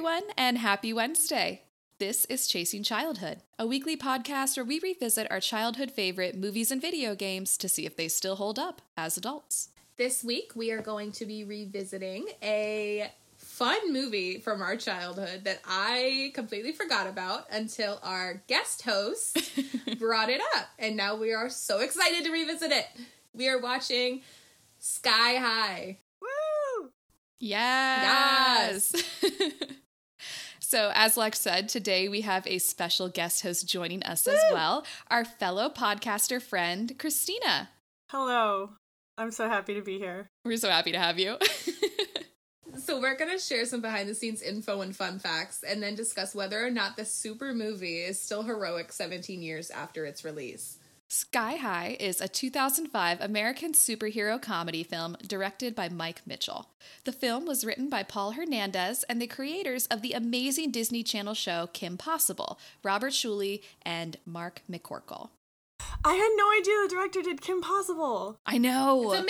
everyone, and happy Wednesday. This is Chasing Childhood, a weekly podcast where we revisit our childhood favorite movies and video games to see if they still hold up as adults. This week, we are going to be revisiting a fun movie from our childhood that I completely forgot about until our guest host brought it up. And now we are so excited to revisit it. We are watching Sky High. Woo! Yes. so, as Lex said, today we have a special guest host joining us as well, our fellow podcaster friend, Christina. Hello. I'm so happy to be here. We're so happy to have you. So, we're going to share some behind the scenes info and fun facts and then discuss whether or not this super movie is still heroic 17 years after its release. Sky High is a 2005 American superhero comedy film directed by Mike Mitchell. The film was written by Paul Hernandez and the creators of the amazing Disney Channel show Kim Possible, Robert Schooley and Mark McCorkle. I had no idea the director did Kim Possible. I know. It's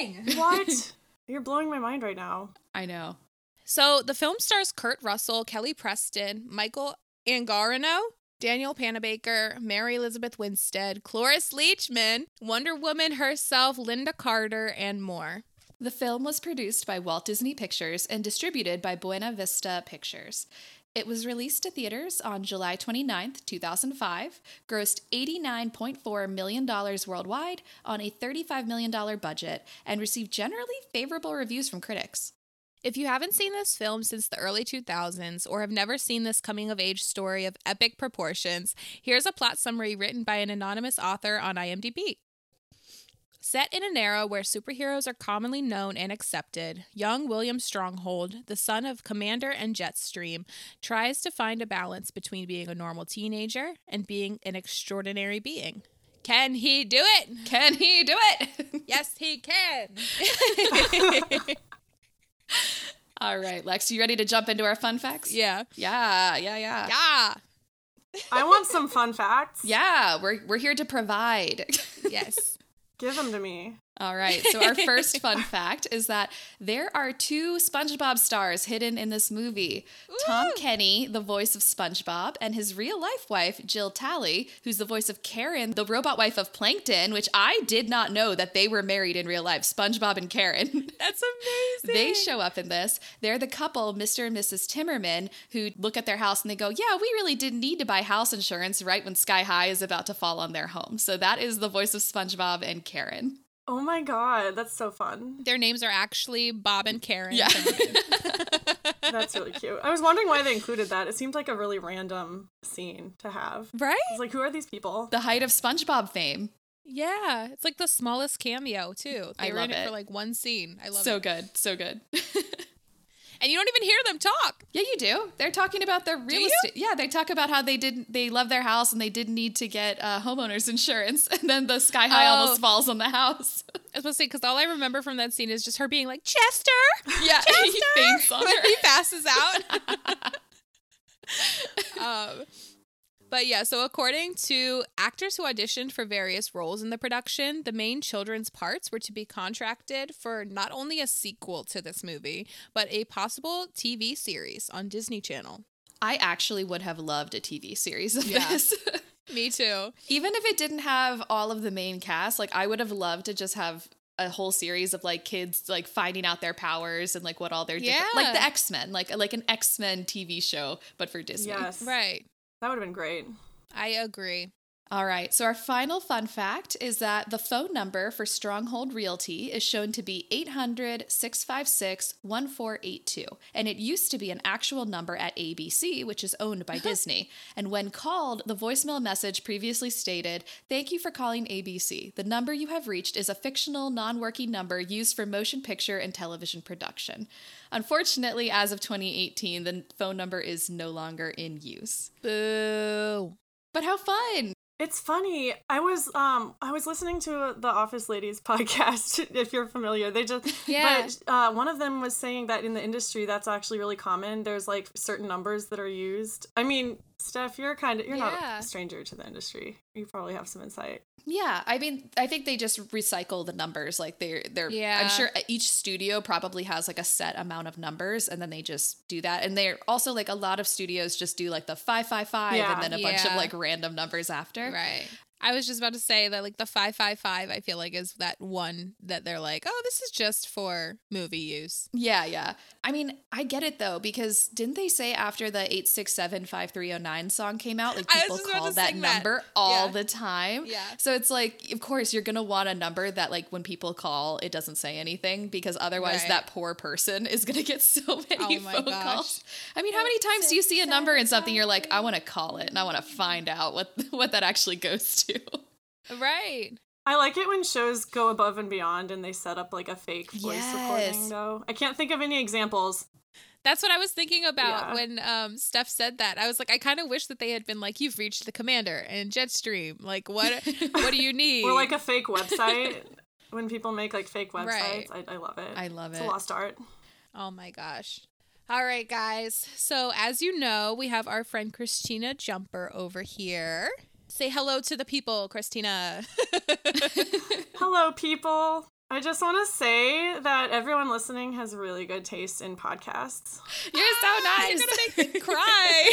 amazing! What? You're blowing my mind right now. I know. So the film stars Kurt Russell, Kelly Preston, Michael Angarano, Danielle Panabaker, Mary Elizabeth Winstead, Cloris Leachman, Wonder Woman herself, Lynda Carter, and more. The film was produced by Walt Disney Pictures and distributed by Buena Vista Pictures. It was released to theaters on July 29, 2005, grossed $89.4 million worldwide on a $35 million budget, and received generally favorable reviews from critics. If you haven't seen this film since the early 2000s or have never seen this coming of age story of epic proportions, here's a plot summary written by an anonymous author on IMDb. Set in an era where superheroes are commonly known and accepted, young William Stronghold, the son of Commander and Jetstream, tries to find a balance between being a normal teenager and being an extraordinary being. Can he do it? Can he do it? Yes, he can. All right, Lex, you ready to jump into our fun facts? yeah. Yeah, yeah, yeah. Yeah. I want some fun facts. Yeah, we're, we're here to provide. Yes. Give them to me. All right. So our first fun fact is that there are two SpongeBob stars hidden in this movie. Tom Kenny, the voice of SpongeBob, and his real life wife, Jill Talley, who's the voice of Karen, the robot wife of Plankton, which I did not know that they were married in real life, SpongeBob and Karen. That's amazing. They show up in this. They're the couple, Mr. and Mrs. Timmerman, who look at their house and they go, Yeah, we really didn't need to buy house insurance right when Sky High is about to fall on their home. So that is the voice of SpongeBob and Karen. Oh my god, that's so fun. Their names are actually Bob and Karen. Yeah. That's really cute. I was wondering why they included that. It seemed like a really random scene to have. right? I was like, who are these people? the height of SpongeBob fame. Yeah. It's like the smallest cameo, too. They I were in love it, it. for like one scene. I love so it. So good, so good. And you don't even hear them talk. yeah, you do. They're talking about their real estate. Yeah, they talk about how they didn't they love their house and they didn't need to get uh, homeowners insurance, and then the sky high Oh. almost falls on the house. I was supposed to say, because all I remember from that scene is just her being like, Chester! yeah, he faints on her. he passes out. um, but yeah, so according to actors who auditioned for various roles in the production, the main children's parts were to be contracted for not only a sequel to this movie, but a possible TV series on Disney Channel. I actually would have loved a TV series of Yeah. this. Me too. Even if it didn't have all of the main cast, like I would have loved to just have a whole series of like kids like finding out their powers and like what all their different, like the X Men, like like an X Men TV show, but for Disney. yes. Right. That would have been great. I agree. All right. So our final fun fact is that the phone number for Stronghold Realty is shown to be 800-656-1482, and it used to be an actual number at ABC, which is owned by Disney. And when called, the voicemail message previously stated, "Thank you for calling ABC. The number you have reached is a fictional non-working number used for motion picture and television production." Unfortunately, as of 2018, the phone number is no longer in use. Boo. But how fun! It's funny. I was um I was listening to the Office Ladies podcast. If you're familiar, they just Yeah. But uh, one of them was saying that in the industry, that's actually really common. There's like certain numbers that are used. I mean, Steph, you're kind of you're not a stranger to the industry. You probably have some insight. Yeah, I mean, I think they just recycle the numbers. Like they're they're. Yeah. I'm sure each studio probably has like a set amount of numbers, and then they just do that. And they're also like a lot of studios just do like the five five five, and then a bunch of like random numbers after. Right. I was just about to say that like the 555 I feel like is that one that they're like, "Oh, this is just for movie use." Yeah, yeah. I mean, I get it though because didn't they say after the eight six seven five three zero nine song came out, like people called that sing that. number all Yeah. the time? Yeah. So it's like, of course, you're gonna want a number that like when people call, it doesn't say anything because otherwise Right. that poor person is gonna get so many Oh my phone gosh. calls. I mean, how many times do you see a number in something you're like, I want to call it and I want to find out what what that actually goes to? Right. I like it when shows go above and beyond and they set up like a fake voice Yes. recording though. I can't think of any examples. That's what I was thinking about Yeah. when um Steph said that. I was like, I kind of wish that they had been like, "You've reached the commander and Jetstream. Like, what? what do you need?" Or like a fake website. when people make like fake websites. Right. I, I love it. I love It's it. a lost art. Oh my gosh. All right, guys. So, as you know, we have our friend Christina Jumper over here. Say hello to the people, Christina. Hello, people. I just want to say that everyone listening has really good taste in podcasts. You're so nice. You're gonna make me cry.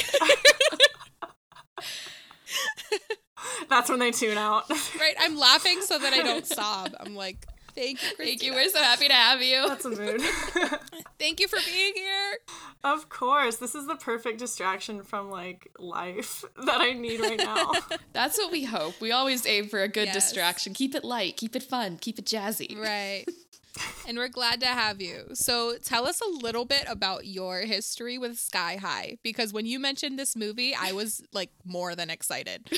That's when they tune out. right? I'm laughing so that I don't sob. I'm like, thank you, Christina. Thank you. We're so happy to have you. That's a mood. Thank you for being here. of course, this is the perfect distraction from like life that I need right now. That's what we hope. We always aim for a good Yes. distraction. Keep it light, keep it fun, keep it jazzy. Right. And we're glad to have you. So tell us a little bit about your history with Sky High because when you mentioned this movie, I was like more than excited.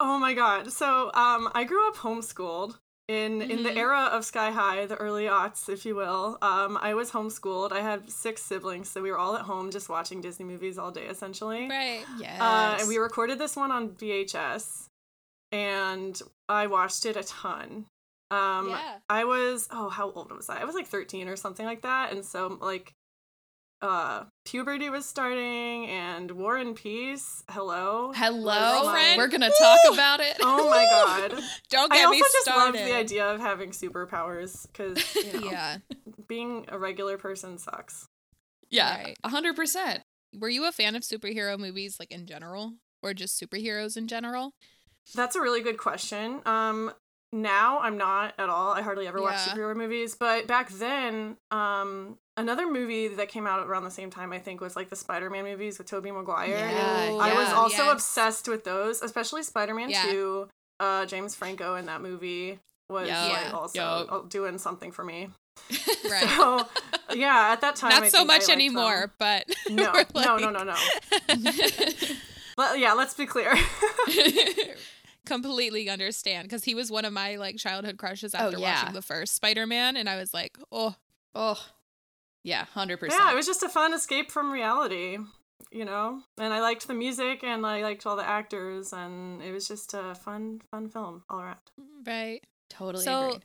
oh my god. So, um I grew up homeschooled. In, in the Mhm. era of Sky High, the early aughts, if you will, um, I was homeschooled. I had six siblings, so we were all at home just watching Disney movies all day, essentially. Right. Yes. Uh, and we recorded this one on VHS, and I watched it a ton. Um, Yeah. I was oh, how old was I? I was like thirteen or something like that, and so like, uh, puberty was starting, and Warren Peace. Hello, Hello. was my- We're going to talk about it. Oh my god! Don't get I get also me just loved the idea of having superpowers because you know, Yeah. being a regular person sucks. yeah. Right. a 100%. Were you a fan of superhero movies like in general or just superheroes in general? That's a really good question. Um now I'm not at all. I hardly ever watch superhero movies, but back then, um another movie that came out around the same time I think was like the Spider-Man movies with Tobey Maguire. Yeah, and I was also Yes. obsessed with those, especially Spider-Man Yeah. 2. Uh James Franco in that movie was Yeah. like also Yup. uh, doing something for me. Right. So, yeah, at that time I Not so think I much liked them. anymore, but No, we're no, no, no, no. But yeah, let's be clear. completely understand because he was one of my like childhood crushes Oh, after yeah. watching the first Spider-Man and I was like, "Oh, oh, yeah, 100%. Yeah, it was just a fun escape from reality, you know. And I liked the music, and I liked all the actors, and it was just a fun, fun film all around. right." totally So- agree.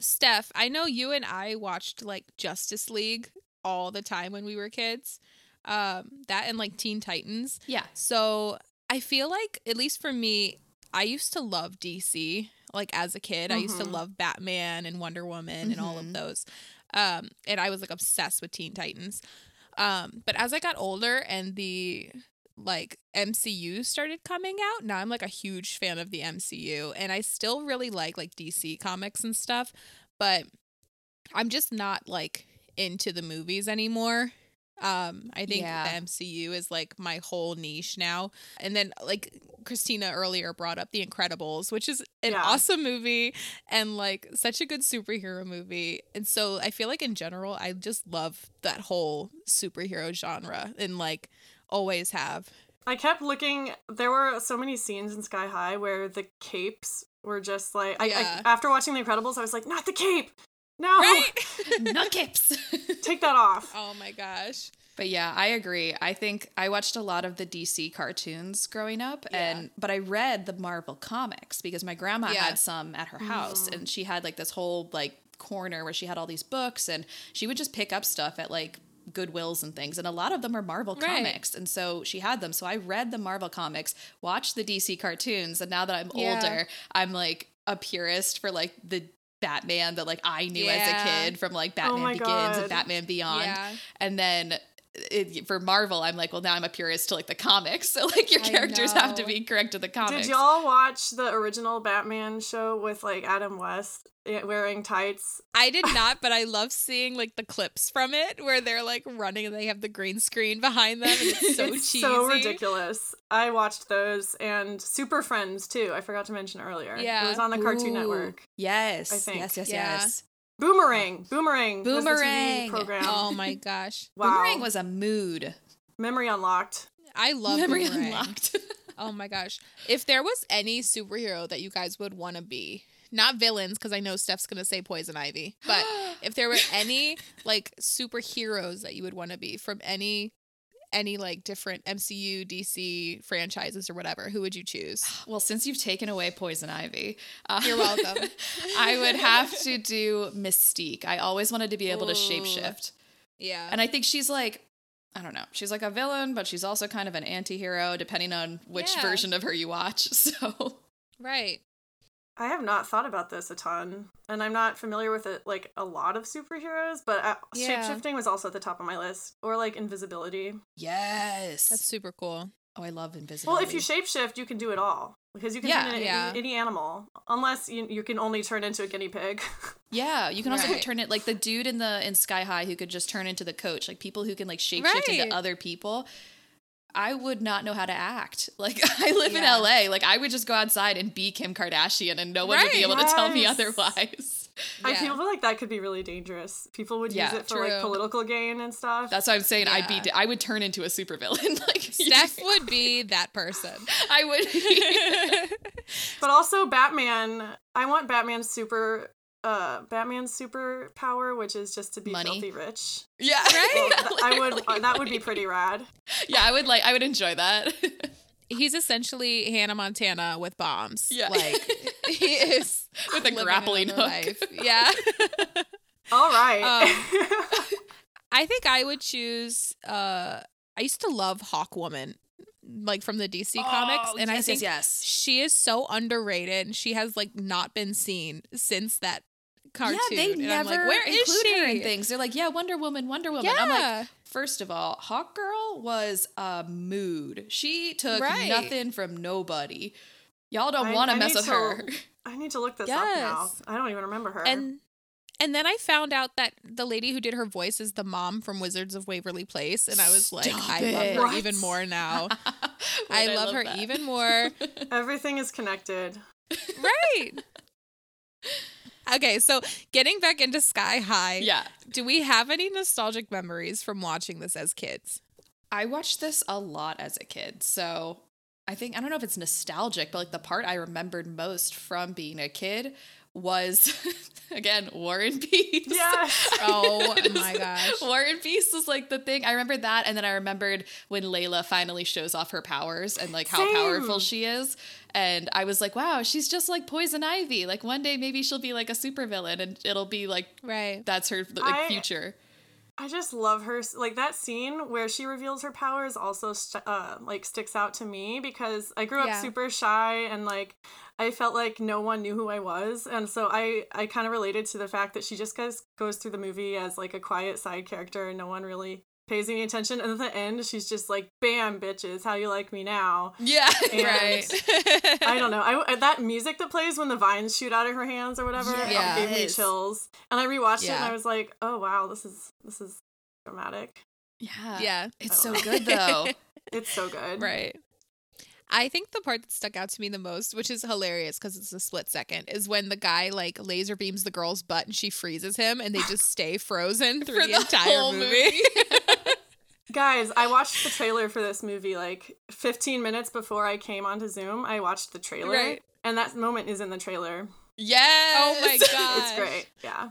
Steph, I know you and I watched like Justice League all the time when we were kids. Um, that and like Teen Titans. Yeah. So I feel like, at least for me, I used to love DC. Like as a kid, I used to Mhm. love Batman and Wonder Woman and all of Mhm. those. Um, and I was like obsessed with Teen Titans. Um, but as I got older and the like MCU started coming out, now I'm like a huge fan of the MCU and I still really like like DC comics and stuff, but I'm just not like into the movies anymore. Um, I think Yeah. the MCU is like my whole niche now. And then like Christina earlier brought up The Incredibles, which is an Yeah. awesome movie and like such a good superhero movie. And so I feel like in general I just love that whole superhero genre and like always have. I kept looking. There were so many scenes in Sky High where the capes were just like. I, Yeah. I after watching The Incredibles, I was like, not the cape. No, Right? Nuggets. take that off. oh my gosh. But yeah, I agree. I think I watched a lot of the DC cartoons growing up and but I read the Marvel comics because my grandma Yeah. had some at her house mm-hmm. and she had like this whole like corner where she had all these books and she would just pick up stuff at like Goodwills and things, and a lot of them are Marvel Right. comics. And so she had them. So I read the Marvel comics, watched the DC cartoons, and now that I'm Yeah. older, I'm like a purist for like the Batman that like I knew as a kid from like oh Batman my Begins God. and Batman Beyond. Yeah. And then it, for Marvel, I'm like, well, now I'm a purist to like the comics. So like your characters have to be correct to the comics. Did y'all watch the original Batman show with like Adam West eh, wearing tights? I did not, but I love seeing like the clips from it where they're like running and they have the green screen behind them it's so it's cheesy. so ridiculous. I watched those and Super Friends too. I forgot to mention earlier. Yeah. it was on the Cartoon Ooh, Network. Yes. I think. Yes, yes, Yeah. yes. Boomerang, Boomerang, was the TV Boomerang. program. Oh my gosh. wow, Boomerang was a mood. memory unlocked. I love Memory Boomerang. unlocked. Oh my gosh. If there was any superhero that you guys would want to be, not villains, because I know Steph's going to say Poison Ivy, but if there were any like superheroes that you would want to be from any any like different MCU, DC franchises or whatever, who would you choose? well, since you've taken away Poison Ivy, uh, You're welcome. I would have to do Mystique. I always wanted to be able to Ooh. shapeshift. Yeah. And I think she's like, I don't know, she's like a villain, but she's also kind of an anti hero, depending on which Yeah. version of her you watch. So, right. I have not thought about this a ton, and I'm not familiar with it like a lot of superheroes. But uh, Yeah. shapeshifting was also at the top of my list, or like invisibility. yes. That's super cool. oh, I love invisibility. Well, if you shapeshift, you can do it all because you can Yeah. turn into Yeah. any, any animal, unless you you can only turn into a guinea pig. Yeah, you can also Right. turn it like the dude in the in Sky High who could just turn into the coach, like people who can like shapeshift Right. into other people. I would not know how to act. Like I live Yeah. in LA, like I would just go outside and be Kim Kardashian and no one would be Right. able to tell me Yes. otherwise. I Yeah. feel like that could be really dangerous. People would Yeah, use it for true. like political gain and stuff. That's why I'm saying I'd be I would turn into a supervillain. like Steph would be that person. I would be. But also Batman. I want Batman's super uh Batman's superpower, which is just to be Money. filthy rich. yeah. Well, Right? th- I would uh, that would be pretty rad. yeah, I would like I would enjoy that. He's essentially Hannah Montana with bombs. Yeah. Like he is With a grappling another hook. life. Yeah. All right. Um, I think I would choose uh I used to love Hawk Woman like from the DC comics and I Oh, think yes, yes. she is so underrated she has like not been seen since that cartoon. Yeah, they and never I'm like, where is include she? her in things. They're like, yeah, Wonder Woman, Wonder Woman. I'm like, first of all, Hawk Girl was a mood. She took Right. nothing from nobody. Y'all don't want to mess with to- her. I need to look this up now. I don't even remember her. And and then I found out that the lady who did her voice is the mom from Wizards of Waverly Place, and I was like, Stop I love her What? even more now. Wait, I love, her that. even more. Everything is connected. right. Okay, so getting back into Sky High, Yeah. do we have any nostalgic memories from watching this as kids? I watched this a lot as a kid. So I think, I don't know if it's nostalgic, but like the part I remembered most from being a kid was, again, Warren Peace. Yes. Oh my gosh. Warren Peace was like the thing. I remembered that. And then I remembered when Layla finally shows off her powers and like how Same. powerful she is. And I was like, wow, she's just like Poison Ivy. Like one day maybe she'll be like a supervillain and it'll be like, Right. that's her like I- future. I just love her. Like that scene where she reveals her powers also st- uh, like sticks out to me because I grew up Yeah. super shy and like I felt like no one knew who I was, and so I I kind of related to the fact that she just goes goes through the movie as like a quiet side character and no one really pays any attention. And at the end, she's just like, "Bam, bitches, how you like me now?" Yeah. And right. I don't know. I, that music that plays when the vines shoot out of her hands or whatever Yes. Um, gave me chills. And I rewatched it and I was like, "Oh wow, this is this is dramatic. Yeah. yeah. It's oh. so love good though. It's so good." Right. I think the part that stuck out to me the most, which is hilarious because it's a split second, is when the guy like laser beams the girl's butt and she freezes him and they just stay frozen through For the, the entire whole movie. Guys, I watched the trailer for this movie like 15 minutes before I came onto Zoom. I watched the trailer, Right. and that moment is in the trailer. Yes. Oh my god. It's great. Yeah.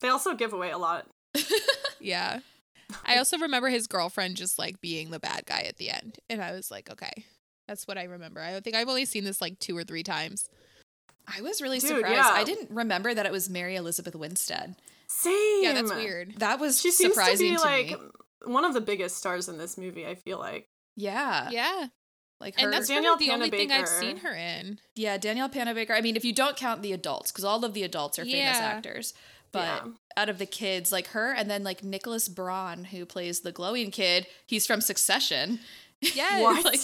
They also give away a lot. Yeah. I also remember his girlfriend just like being the bad guy at the end. And I was like, okay, that's what I remember. I think I've only seen this like two or three times. I was really Dude, surprised. yeah. I didn't remember that it was Mary Elizabeth Winstead. Same. Yeah, that's weird. That was She seems to surprising be to, like me. one of the biggest stars in this movie. I feel like. Yeah. Yeah. Like her. And that's Danielle really the only thing I've seen her in. yeah, Danielle Panabaker. I mean, if you don't count the adults, because all of the adults are famous Yeah. actors. But Yeah. out of the kids, like her, and then like Nicholas Braun, who plays the glowing kid, he's from Succession. Yes. What? like,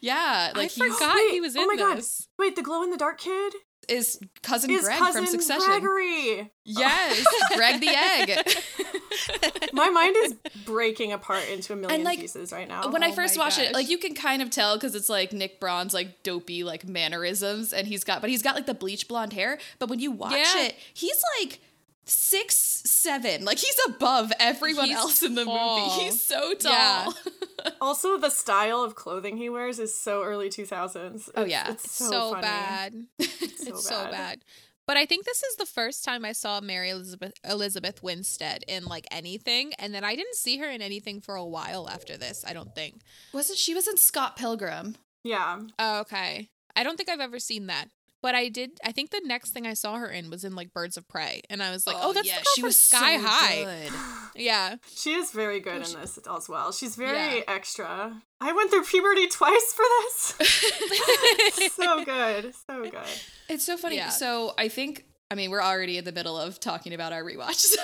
yeah, I like he forgot Wait, he was oh in oh my God. Wait, the glow in the dark kid is cousin is Greg cousin from Succession. Gregory. Yes, Greg the egg. My mind is breaking apart into a million like, pieces right now. when I Oh first my watched it, like you can kind of tell because it's like Nick Braun's like dopey like mannerisms, and he's got, but he's got like the bleach blonde hair. But when you watch Yeah. it, he's like six seven, like he's above everyone He's else in the tall. movie. He's so tall. Yeah. also, the style of clothing he wears is so early 2000s. Oh, yeah. it's so, so, funny. bad. So it's so bad. bad. But I think this is the first time I saw Mary Elizabeth Elizabeth Winstead in like anything, and then I didn't see her in anything for a while after this. I don't think. Wasn't she was in Scott Pilgrim? Yeah, Oh, okay. I don't think I've ever seen that. But I did. I think the next thing I saw her in was in like Birds of Prey, and I was like, "Oh, oh that's the girl she from was Sky so High." good. Yeah, she is very good in this as well. She's very Yeah. extra. I went through puberty twice for this. so good, so good. It's so funny. Yeah. So I think I mean we're already in the middle of talking about our rewatch. So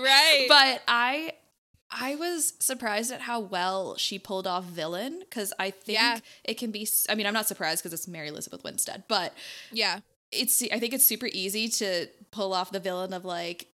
right. but I I was surprised at how well she pulled off villain because I think Yeah. it can be. I mean, I'm not surprised because it's Mary Elizabeth Winstead, but yeah, it's. I think it's super easy to pull off the villain of like,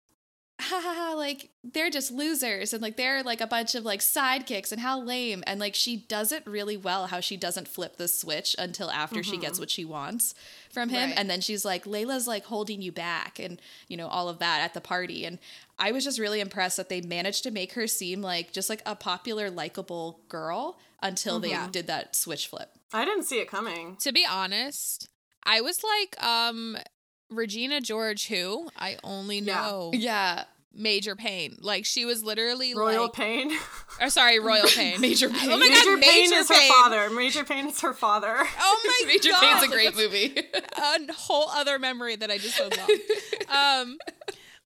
ha ha ha, like they're just losers and like they're like a bunch of like sidekicks and how lame and like she does it really well. How she doesn't flip the switch until after she gets what she wants from him, Right. and then she's like, Layla's like holding you back, and you know all of that at the party, and I was just really impressed that they managed to make her seem like just like a popular, likable girl until they Yeah. did that switch flip. I didn't see it coming. to be honest, I was like, um, Regina George, who I only Yeah. know Yeah, Major Pain. Like she was literally Royal like, Pain. or sorry, Royal Pain, Major Pain. Oh my Major god, Pain Major is her father. Major Pain is her father. Oh my Major god, Pain's a great movie. a whole other memory that I just unlocked. um,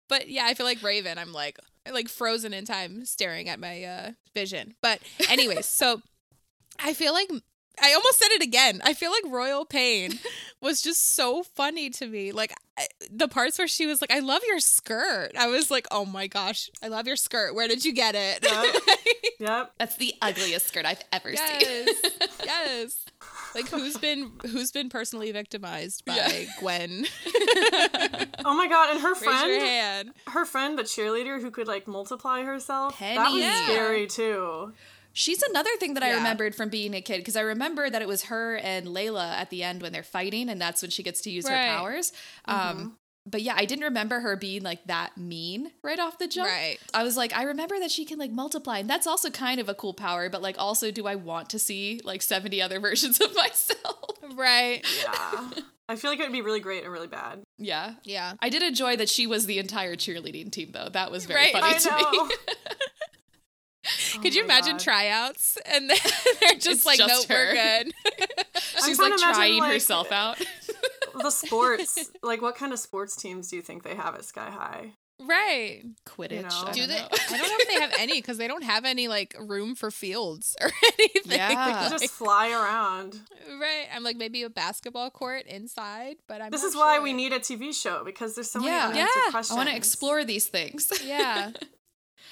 but yeah, I feel like Raven. I'm like like frozen in time, staring at my uh, vision. But anyways, so I feel like I almost said it again. I feel like Royal Pain was just so funny to me. Like I, the parts where she was like, "I love your skirt." I was like, "Oh my gosh, I love your skirt. Where did you get it?" Yep. That's the ugliest skirt I've ever seen. yes, yes. Like who's been who's been personally victimized by Yeah. Gwen? Oh my god, and her Raise your friend, hand. her friend, the cheerleader who could like multiply herself. That was Yeah. scary too. She's another thing that I remembered from being a kid because I remember that it was her and Layla at the end when they're fighting, and that's when she gets to use Right. her powers. Um, but yeah, I didn't remember her being like that mean right off the jump. Right. I was like, I remember that she can like multiply, and that's also kind of a cool power. But like, also, do I want to see like seventy other versions of myself? Right. Yeah. I feel like it would be really great and really bad. yeah. Yeah. I did enjoy that she was the entire cheerleading team, though. That was very Right. funny I to know. me. Oh could you Oh imagine God. tryouts and then they're just It's like, just nope, we're good. She's like imagine, trying like- herself out. the sports, like what kind of sports teams do you think they have at Sky High? right. Quidditch. You know. I Do don't they? know. I don't know if they have any because they don't have any like room for fields or anything. Yeah. They just fly around. right. I'm like maybe a basketball court inside, but I'm. This not is why we need a TV show because there's so many unanswered Yeah. I want to explore these things. Yeah,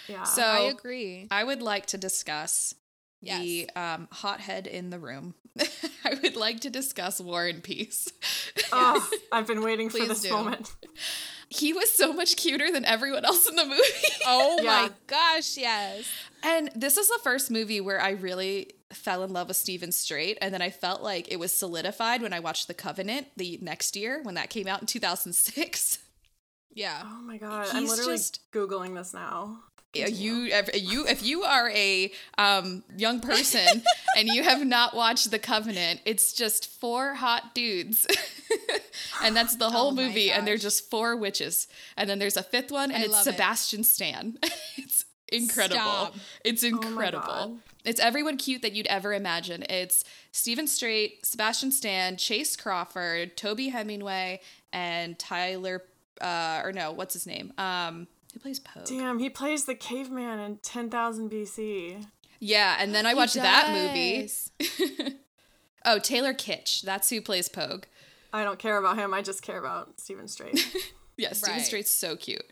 Yeah. So I agree. I would like to discuss the um, hothead in the room. I would like to discuss Warren Peace. oh, I've been waiting for this do. moment. he was so much cuter than everyone else in the movie. Oh Yeah. my gosh, yes. and this is the first movie where I really fell in love with Steven Strait, and then I felt like it was solidified when I watched The Covenant the next year when that came out in 2006. Yeah. Oh my god, I'm literally just- googling this now. You if you if you are a um, young person and you have not watched The Covenant, it's just four hot dudes, and that's the whole Oh movie. And they're just four witches, and then there's a fifth one, and I it's love it. Sebastian Stan. it's incredible. Stop. It's incredible. God. it's everyone cute that you'd ever imagine. It's Steven Strait, Sebastian Stan, Chace Crawford, Toby Hemingway, and Tyler. Uh, or no, what's his name? Um, Who plays Pogue? Damn, he plays the caveman in 10,000 BC. Yeah, and then I watched that movie. oh, Taylor Kitsch. That's who plays Pogue. I don't care about him. I just care about Steven Strait. Yeah, Steven Right. Strait's so cute.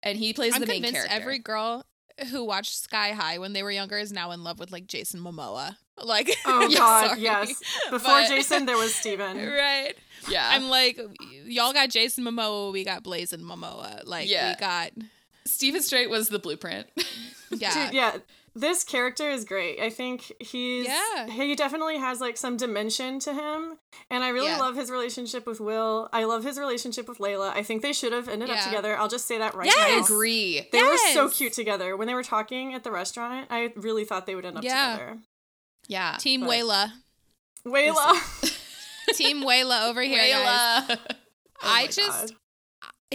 And he plays I'm the main convinced character. every girl who watched Sky High when they were younger is now in love with like Jason Momoa. Like, Oh yeah, God, sorry. yes. Before But- Jason, there was Steven. right. yeah. I'm like, y'all got Jason Momoa, we got Blazing Momoa. Like, Yeah. we got, Steven Strait was the blueprint. yeah. Dude, yeah. This character is great. I think he's Yeah. he definitely has like some dimension to him. And I really Yeah. love his relationship with Will. I love his relationship with Layla. I think they should have ended up together. I'll just say that right I now. I agree. They were so cute together. When they were talking at the restaurant, I really thought they would end up Yeah. together. Yeah. Team But- Wayla. Wayla. Team Wayla over here, guys. Layla. Oh I just, God.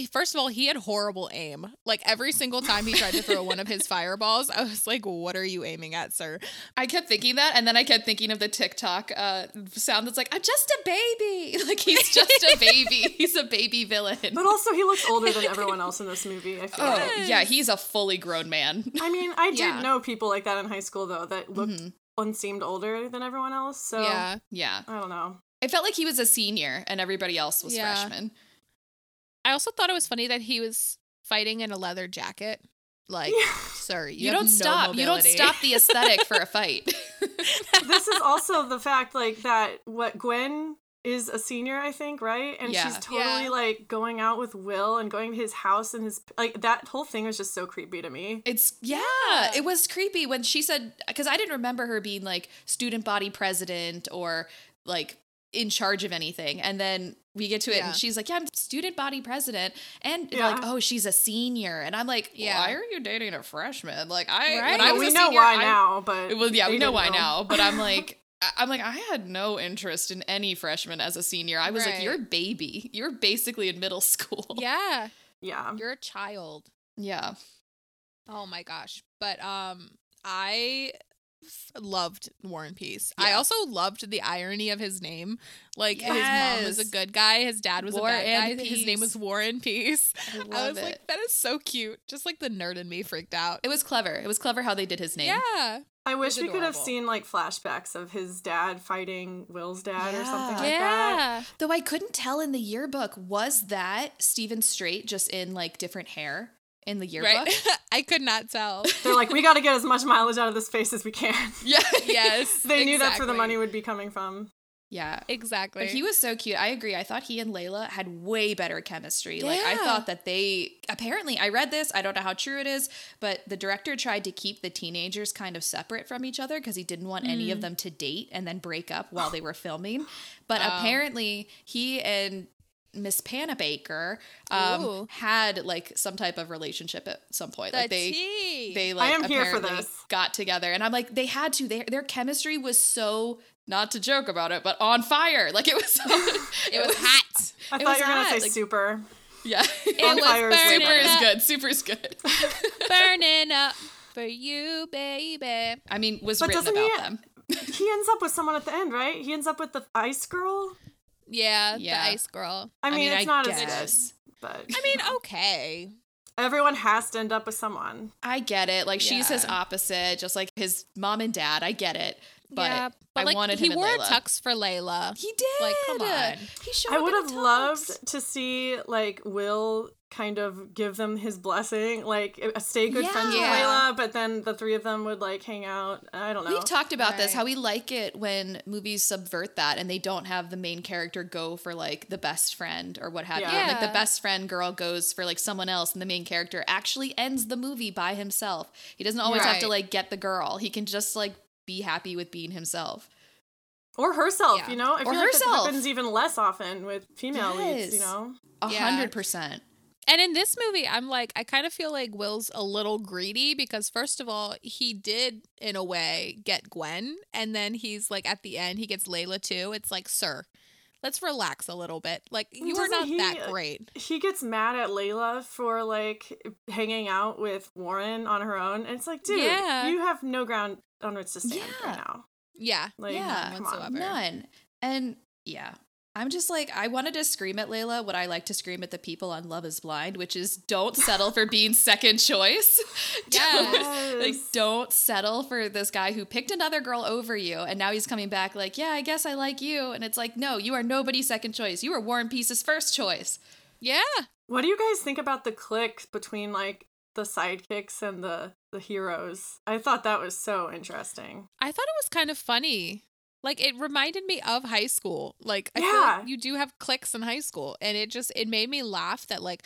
First of all, he had horrible aim. Like, every single time he tried to throw one of his fireballs, I was like, what are you aiming at, sir? I kept thinking that, and then I kept thinking of the TikTok uh, sound that's like, I'm just a baby. Like, he's just a baby. he's a baby villain. But also, he looks older than everyone else in this movie. I feel Oh, like. yeah, he's a fully grown man. I mean, I did Yeah. know people like that in high school though that looked Mhm. and seemed older than everyone else. So yeah. Yeah. I don't know. It felt like he was a senior and everybody else was Yeah. freshmen. I also thought it was funny that he was fighting in a leather jacket. Like, Yeah. sir, you, You, don't no stop. You don't stop the aesthetic for a fight. this is also the fact like that what Gwen is a senior, I think, right? And Yeah. she's totally Yeah. like going out with Will and going to his house and his like that whole thing was just so creepy to me. It's yeah, Yeah. it was creepy when she said because I didn't remember her being like student body president or like in charge of anything, and then we get to it Yeah. and she's like, "Yeah, I'm student body president," and Yeah. like, "Oh, she's a senior," and I'm like, Yeah. "Why are you dating a freshman?" Like I, Right. when I Well, was we a know senior, why I- now, but Well, yeah, we know didn't why now, but I'm like. I- I'm like, I had no interest in any freshman as a senior. I was like, you're a baby. You're basically in middle school. Yeah, yeah. you're a child. Yeah. Oh my gosh. But um I f- loved War and Peace. I also loved the irony of his name. Like his mom was a good guy, his dad was War a bad and guy. His name was Peace. War and Peace. I I was it. like, that is so cute. Just like the nerd in me freaked out. it was clever. It was clever how they did his name. Yeah. I wish was we could have seen like flashbacks of his dad fighting Will's dad or something Yeah. like that. Though I couldn't tell in the yearbook, was that Steven Strait just in like different hair in the yearbook? Right. I could not tell. They're like, we got to get as much mileage out of this face as we can. Yeah. yes. they knew that's where the money would be coming from. Yeah. Exactly. But he was so cute. I agree. I thought he and Layla had way better chemistry. Like I thought that they apparently I read this, I don't know how true it is, but the director tried to keep the teenagers kind of separate from each other because he didn't want any Mm. of them to date and then break up while they were filming. But Oh. apparently he and Miss Panabaker um, had like some type of relationship at some point. the like they tea. they like am here for apparently this. got together and i'm like they had to their, their chemistry was so not to joke about it but on fire like it was it was hot. I It thought was you were gonna say like- super. yeah It On was fire is burning super is good super is good burning up for you, baby. i mean was But written doesn't about he- them He ends up with someone at the end, right? He ends up with the ice girl. Yeah, Yeah. the ice girl. I mean, it's not as good, but I mean, okay. everyone has to end up with someone. i get it like she's his opposite just like his mom and dad i get it but, yeah, but i like wanted he and wore Layla. a tux for Layla. he did Like, come on. he showed I would have loved to see like Will kind of give them his blessing, like stay good friends with Yeah. Layla, but then the three of them would like hang out. I don't know. We've talked about this how we like it when movies subvert that and they don't have the main character go for like the best friend or what have you. Yeah. Like the best friend girl goes for like someone else and the main character actually ends the movie by himself. He doesn't always have to like get the girl. He can just like be happy with being himself. or herself, Yeah. you know. I Or feel like herself. that happens even less often with female leads, you know. A hundred percent. And in this movie, I'm like, I kind of feel like Will's a little greedy because, first of all, he did, in a way, get Gwen. And then he's like, at the end, he gets Layla too. It's like, sir, let's relax a little bit. Like, you were Doesn't not he- that great. He gets mad at Layla for like hanging out with Warren on her own. And it's like, dude, Yeah. you have no ground on which to stand Yeah. right now. Yeah. Like, Yeah. come whatsoever. on. None. And yeah. I'm just like, I wanted to scream at Layla what I like to scream at the people on Love is Blind, which is don't settle for being second choice. Yes. Don't- like, don't settle for this guy who picked another girl over you. And now he's coming back like, yeah, I guess I like you. And it's like, no, you are nobody's second choice. You are Warren Peace's first choice. Yeah. What do you guys think about the click between like the sidekicks and the the heroes? I thought that was so interesting. I thought it was kind of funny. Like it reminded me of high school. Like I feel Yeah. like you do have cliques in high school and it just it made me laugh that like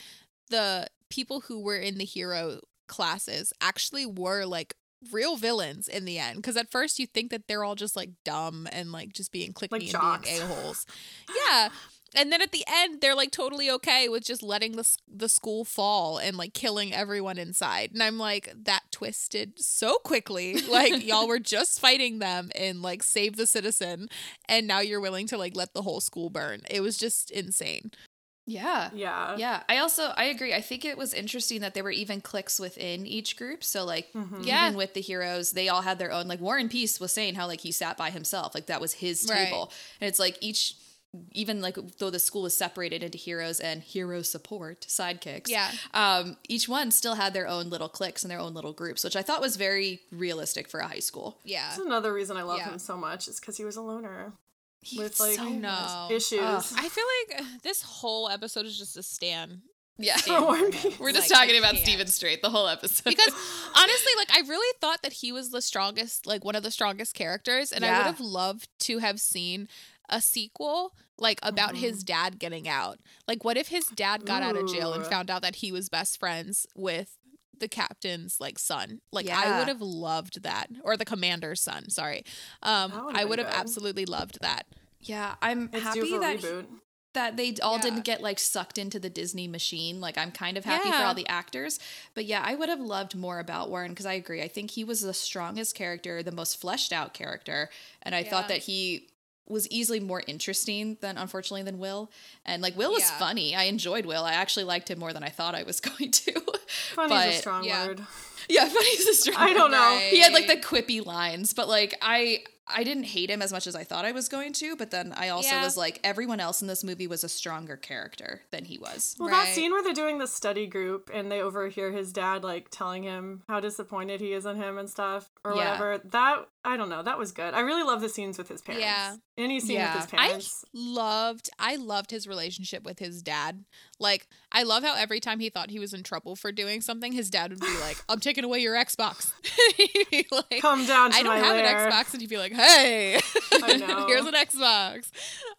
the people who were in the hero classes actually were like real villains in the end because at first you think that they're all just like dumb and like just being clicky and jocks. being a-holes. yeah. And then at the end, they're like totally okay with just letting the the school fall and like killing everyone inside. And I'm like, that twisted so quickly. Like y'all were just fighting them and like save the citizen, and now you're willing to like let the whole school burn. It was just insane. Yeah. Yeah. Yeah, I also I agree. I think it was interesting that there were even cliques within each group. So like Mhm. Yeah. even with the heroes, they all had their own like Warren Peace was saying how like he sat by himself, like that was his Right. table. And it's like each even like though the school was separated into heroes and hero support sidekicks. Yeah. Um, each one still had their own little cliques and their own little groups, which I thought was very realistic for a high school. Yeah. That's another reason I love Yeah. him so much is because he was a loner He with like so No. issues. Ugh. I feel like uh, this whole episode is just a stan. Yeah. Stand for War and him. Peace. We're just Like, I talking about can't. Steven Strait the whole episode. because honestly like i really thought that he was the strongest like one of the strongest characters and i would have loved to have seen a sequel like about his dad getting out. Like what if his dad got out of jail and found out that he was best friends with the captain's like son? Like i would have loved that. Or the commander's son sorry. Um That i would have absolutely loved that. Yeah, I'm It's happy that reboot. that they all Yeah. didn't get like sucked into the Disney machine. Like I'm kind of happy for all the actors, but yeah, I would have loved more about Warren because I agree. I think he was the strongest character, the most fleshed out character, and I Yeah. thought that he was easily more interesting than unfortunately than Will. And like Will was Yeah. funny. I enjoyed Will. I actually liked him more than I thought I was going to. Funny's but a strong yeah. word. yeah, funny's a strong. I don't know. Right. He had like the quippy lines, but like I I didn't hate him as much as I thought I was going to, but then I also Yeah. was like everyone else in this movie was a stronger character than he was. Well, Right. that scene where they're doing the study group and they overhear his dad like telling him how disappointed he is in him and stuff or Yeah. whatever. That I don't know. That was good. I really love the scenes with his parents. Yeah. Any scene Yeah. with his parents. I loved I loved his relationship with his dad. Like I love how every time he thought he was in trouble for doing something, his dad would be like, "I'm taking away your Xbox." He'd be like, Come down to I don't have lair. an Xbox, and he'd be like, "Hey, I know. here's an Xbox."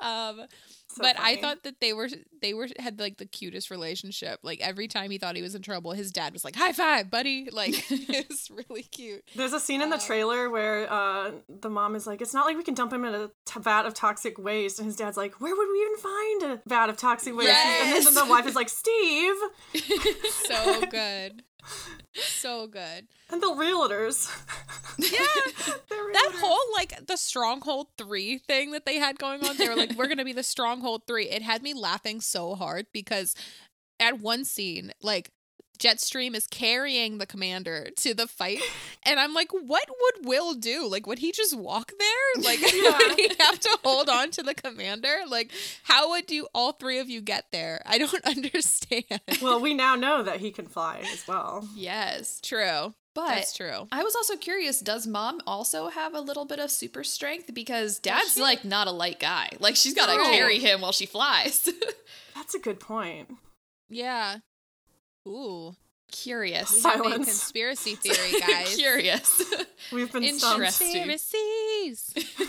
Um, So but I thought that they were they were had like the cutest relationship. Like every time he thought he was in trouble, his dad was like, "High five, buddy!" Like it was really cute. There's a scene in the Uh, trailer where uh, the mom is like, "It's not like we can dump him in a t- vat of toxic waste," and his dad's like, "Where would we even find a vat of toxic waste?" And then the wife is like, "Steve," So good, so good. and the realtors. Yeah. They're that whole like the stronghold three thing that they had going on they were like we're gonna be the stronghold three it had me laughing so hard because at one scene like jetstream is carrying the commander to the fight and i'm like what would will do like would he just walk there like Yeah. would he have to hold on to the commander like how would you all three of you get there i don't understand Well, we now know that he can fly as well. Yes. true But that's true I was also curious, does mom also have a little bit of super strength? Because dad's she? like not a light guy. Like she's gotta No. carry him while she flies. That's a good point. yeah ooh Curious. we have a Silence. conspiracy theory guys Curious. We've been stumped. Interesting. Conspiracies.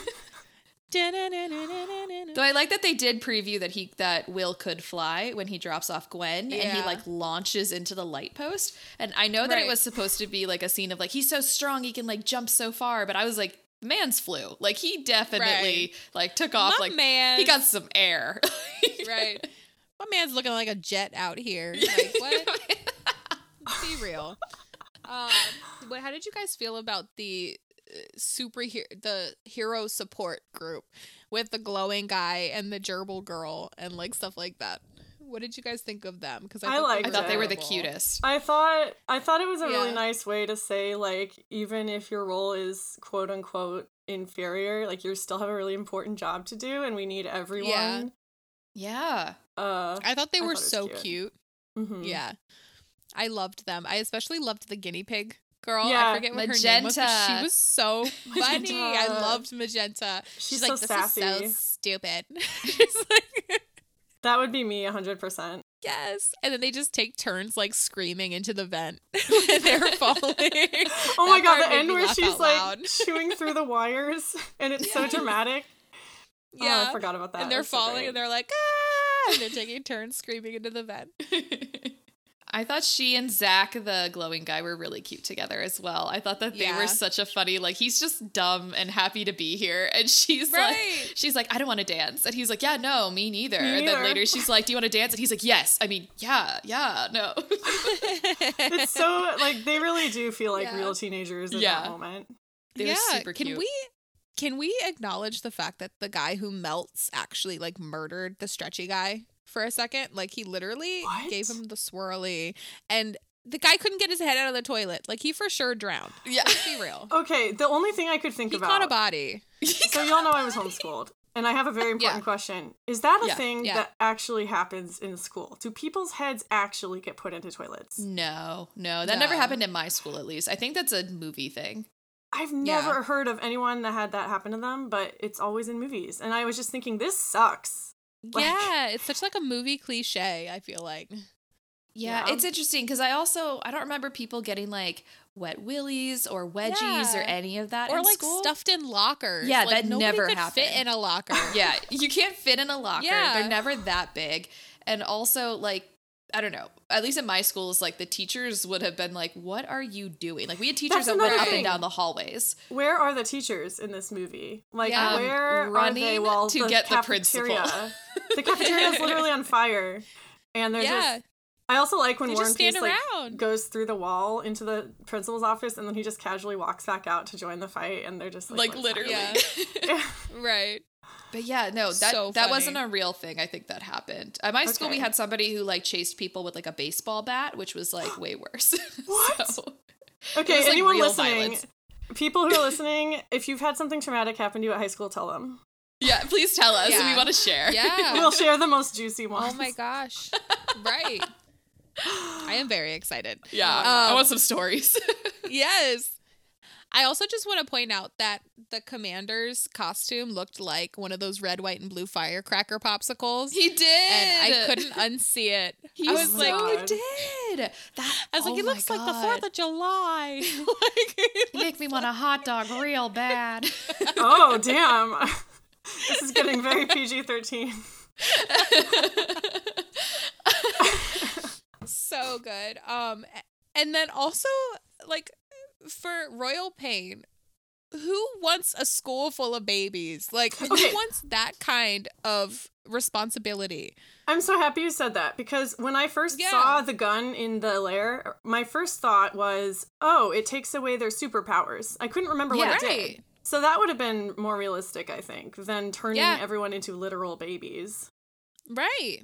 Though I like that they did preview that he that Will could fly when he drops off Gwen and he like launches into the light post. And I know that it was supposed to be like a scene of like he's so strong he can like jump so far, but I was like man's flew. Like he definitely like took off My like man. he got some air. right. My man's looking like a jet out here. Like what? Be real. Um, but how did you guys feel about the uh, superhero, the hero support group with the glowing guy and the gerbil girl and like stuff like that? What did you guys think of them? Because I liked I thought they were the cutest. I thought I thought it was a really nice way to say like even if your role is quote unquote inferior, like you still have a really important job to do and we need everyone Yeah. Yeah. Uh, I thought they I were thought so cute. cute. mhm. Yeah. I loved them. I especially loved the guinea pig girl. Yeah. I forget what her name was, she was so funny. I loved Magenta. She's like, so this sassy. is so stupid. She's like, That would be me 100%. yes. And then they just take turns like screaming into the vent when they're falling. Oh my god, the end where she's like chewing through the wires and it's so dramatic. Yeah. Oh, I forgot about that. and they're That's falling great. and they're like, ah! And they're taking turns screaming into the vent. I thought she and Zach, the glowing guy, were really cute together as well. I thought that they Yeah. were such a funny, like he's just dumb and happy to be here, and she's like, she's like, I don't want to dance, and he's like, Yeah, no, me neither. Me and then later she's like, Do you want to dance? And he's like, Yes. I mean, yeah, yeah, no. It's so like they really do feel like Yeah. real teenagers in Yeah. that moment. They were super can cute. we can we acknowledge the fact that the guy who melts actually like murdered the stretchy guy for a second? Like he literally What? gave him the swirly and the guy couldn't get his head out of the toilet. Like he for sure drowned. Yeah. Let's be real. Okay, the only thing I could think He about. caught a body. so y'all know I was homeschooled, and I have a very important Yeah. question: Is that a Yeah, thing yeah. that actually happens in school? Do people's heads actually get put into toilets? No, no, that never happened in my school. At least I think that's a movie thing. I've Yeah. never heard of anyone that had that happen to them, but it's always in movies. And I was just thinking, this sucks. Like- yeah, it's such like a movie cliche, I feel like. Yeah, Yeah. it's interesting because I also I don't remember people getting like wet willies or wedgies or any of that or in like school. stuffed in lockers. Yeah, Like, that never could fit happened. in a locker. Yeah, you can't fit in a locker. Yeah. They're never that big. And also like I don't know. At least in my schools, like the teachers would have been like, "What are you doing?" Like we had teachers That's that went another up and down the hallways. Where are the teachers in this movie? Like, Yeah. where are they to the get the cafeteria? principal. the cafeteria is literally on fire, and they're Yeah. just. I also like when They Warren Peace like around. goes through the wall into the principal's office, and then he just casually walks back out to join the fight, and they're just like, Like literally. happening?" Right. But yeah, no, that So that wasn't a real thing. I think that happened. At my school, we had somebody who like chased people with like a baseball bat, which was like way worse. What? So- Okay, was, anyone listening, violence. people who are listening, if you've had something traumatic happen to you at high school, tell them. yeah, please tell us. Yeah. We want to share. Yeah. We'll share the most juicy ones. Oh my gosh. right. I am very excited. yeah. I Um, want some stories. Yes. I also just want to point out that the commander's costume looked like one of those red, white, and blue firecracker popsicles. he did, and I couldn't unsee it. He I was so like, God. did. That I was like, oh he my looks like the Fourth of July. like, You make me want a hot dog real bad. Oh, damn. this is getting very PG 13. so good. Um, and then also like for Royal Pain, who wants a school full of babies? Like, who wants that kind of responsibility? I'm so happy you said that because when I first Yeah. saw the gun in the lair, my first thought was, oh, it takes away their superpowers. I couldn't remember what Yeah. it did. So that would have been more realistic, I think, than turning Yeah. everyone into literal babies. Right.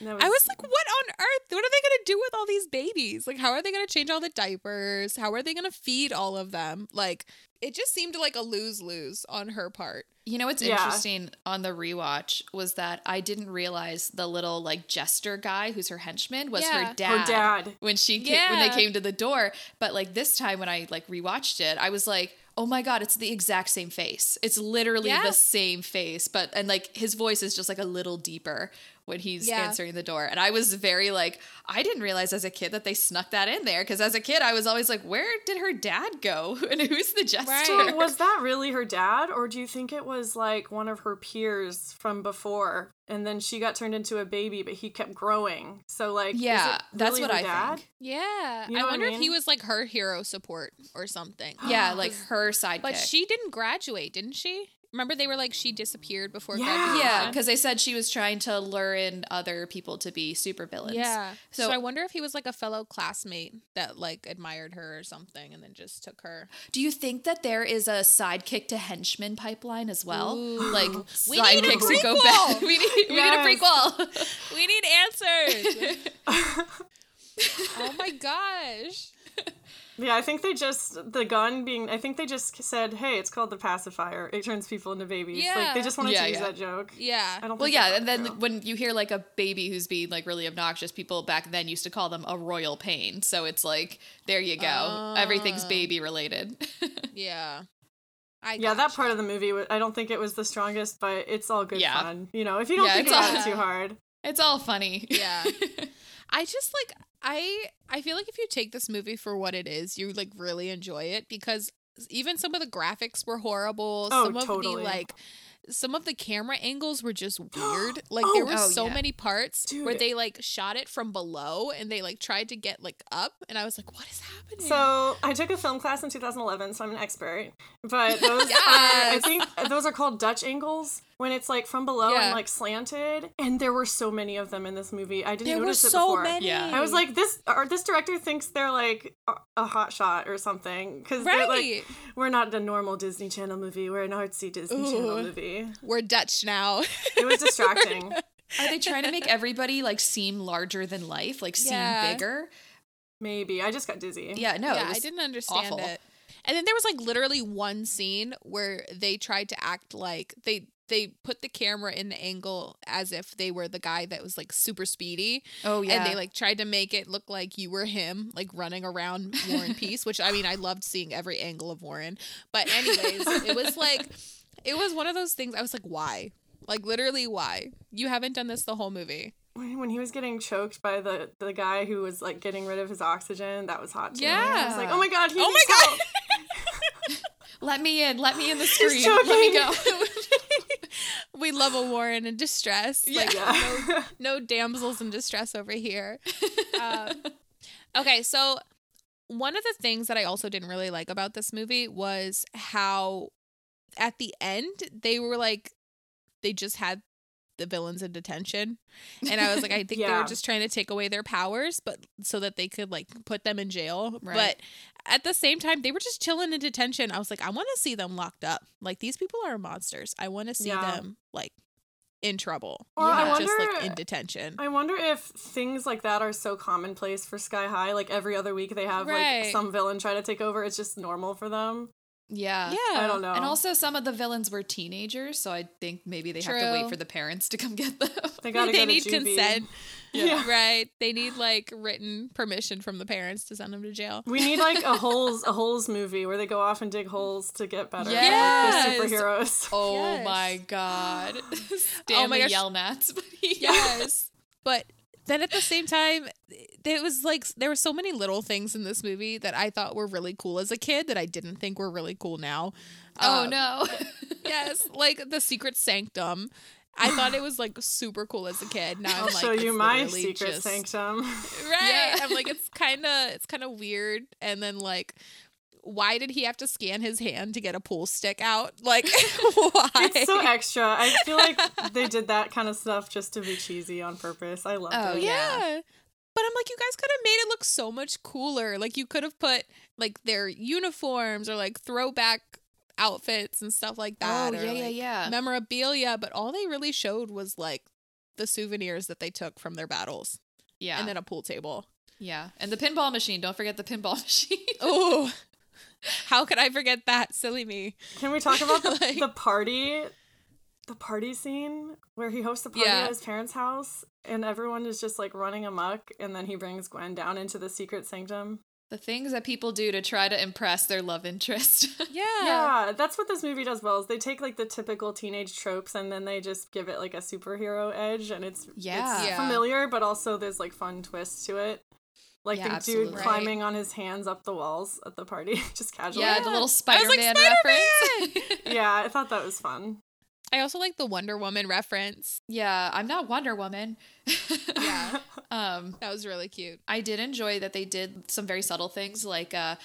That I was like, what on earth? What are they going to do with all these babies? Like, how are they going to change all the diapers? How are they going to feed all of them? Like, it just seemed like a lose lose on her part. You know what's Yeah. interesting on the rewatch was that I didn't realize the little like jester guy who's her henchman was Yeah. her dad. her dad. when she came, when they came to the door. But like this time when I like rewatched it, I was like, oh my god, it's the exact same face. It's literally Yeah. the same face, but and like his voice is just like a little deeper when he's Yeah. answering the door. And I was very like, I didn't realize as a kid that they snuck that in there because as a kid I was always like, where did her dad go and who's the jester? Right. So was that really her dad, or do you think it was like one of her peers from before, and then she got turned into a baby, but he kept growing? So like, is yeah, it that's really what her I dad? think. Yeah. You know I what I wonder if he was like her hero support or something. Yeah, like her sidekick. But she didn't graduate, didn't she? Remember they were like she disappeared before Yeah. graduation. Yeah, because they said she was trying to lure in other people to be supervillains. Yeah. So, So- I wonder if he was like a fellow classmate that like admired her or something and then just took her. Do you think that there is a sidekick to henchman pipeline as well? Ooh. Like We need a sidekicks who go back. We need we Yes. need a prequel. We need answers. oh my gosh. Yeah, I think they just the gun being. I think they just said, "Hey, it's called the pacifier. It turns people into babies." Like they just wanted Yeah, to use yeah. that joke. Yeah. I don't. Well, yeah, and then when you hear like a baby who's being like really obnoxious, people back then used to call them a royal pain. So it's like, there you go. Everything's Ah. baby related. Yeah. I Yeah, that gotcha. part of the movie, I don't think it was the strongest, but it's all good Yeah. fun. You know, if you don't Yeah, think it's about all- it too hard. it's all funny. Yeah. I just like I I feel like if you take this movie for what it is, you like really enjoy it because even some of the graphics were horrible. Oh, some of totally. the like some of the camera angles were just weird. Like Oh, there were oh, so yeah. many parts where they like shot it from below and they like tried to get like up and I was like, what is happening? So I took a film class in 2011, so I'm an expert. But those are, I think those are called Dutch angles when it's like from below Yeah. and like slanted. And there were so many of them in this movie. I didn't there were notice it before. many. Yeah. I was like, this or this director thinks they're like a, a hot shot or something because they're Right. like, we're not a normal Disney Channel movie. We're an artsy Disney Channel movie. We're Dutch now. It was distracting. Are they trying to make everybody like seem larger than life, like seem Yeah. bigger? Maybe I just got dizzy. Yeah, no. it yeah, I didn't understand awful. it. And then there was like literally one scene where they tried to act like they they put the camera in the angle as if they were the guy that was like super speedy. Oh yeah. And they like tried to make it look like you were him, like running around Warren Peace, which I mean I loved seeing every angle of Warren. But anyways, it was like it was one of those things I was like, why? Like literally why? You haven't done this the whole movie. When when he was getting choked by the the guy who was like getting rid of his oxygen, that was hot. To me. I was like, oh my god, he Oh my God. let me in, let me in the screen. choking. Let me go. we love a Warren in distress. Like Yeah. no damsels in distress over here. Um, okay, so one of the things that I also didn't really like about this movie was how at the end they were like they just had the villains in detention. And I was like, I think they were just trying to take away their powers, but so that they could like put them in jail. Right. But at the same time, they were just chilling in detention. I was like, I want to see them locked up. Like these people are monsters. I want to see Yeah. them like in trouble. Or I not just like wonder- in detention. I wonder if things like that are so commonplace for Sky High. Like every other week they have Right. like some villain try to take over. It's just normal for them. yeah. yeah. I don't know. And also, some of the villains were teenagers, so I think maybe they have to wait for the parents to come get them. They gotta they go need juvie. consent. Yeah. Right. They need like written permission from the parents to send them to jail. We need like a holes a holes movie where they go off and dig holes to get better. Yes. Like they're superheroes. oh Yes. my god. Stanley Oh my gosh. Yelnats. Yes. but then at the same time, it was like there were so many little things in this movie that I thought were really cool as a kid that I didn't think were really cool now. Oh Um, no. Yes, like the secret sanctum. I thought it was like super cool as a kid. Now I'll I'm like, show you my secret just- sanctum. Right. Yeah. I'm like, it's kind of it's kind of weird. And then like, why did he have to scan his hand to get a pool stick out? Like, why? It's so extra. I feel like they did that kind of stuff just to be cheesy on purpose. I love Oh, it. yeah. yeah. But I'm like, you guys could have made it look so much cooler. Like, you could have put like their uniforms or like throwback outfits and stuff like oh, that. oh or, yeah, yeah, like, yeah. Memorabilia, but all they really showed was like the souvenirs that they took from their battles yeah. and then a pool table. yeah. And the pinball machine. Don't forget the pinball machine. Oh, how could I forget that? Silly me. Can we talk about the, Like- the party? The party scene where he hosts a party Yeah. at his parents' house and everyone is just like running amok and then he brings Gwen down into the secret sanctum. The things that people do to try to impress their love interest. Yeah. Yeah, that's what this movie does well. Is they take like the typical teenage tropes and then they just give it like a superhero edge, and it's Yeah. it's Yeah. familiar, but also there's like fun twists to it. Like Yeah, the absolutely. dude climbing on his hands up the walls at the party, just casually. yeah, Yeah. the little I was like, "Spider-Man!" reference. Yeah, I thought that was fun. I also like the Wonder Woman reference. yeah, I'm not Wonder Woman. Yeah. um, That was really cute. I did enjoy that they did some very subtle things like uh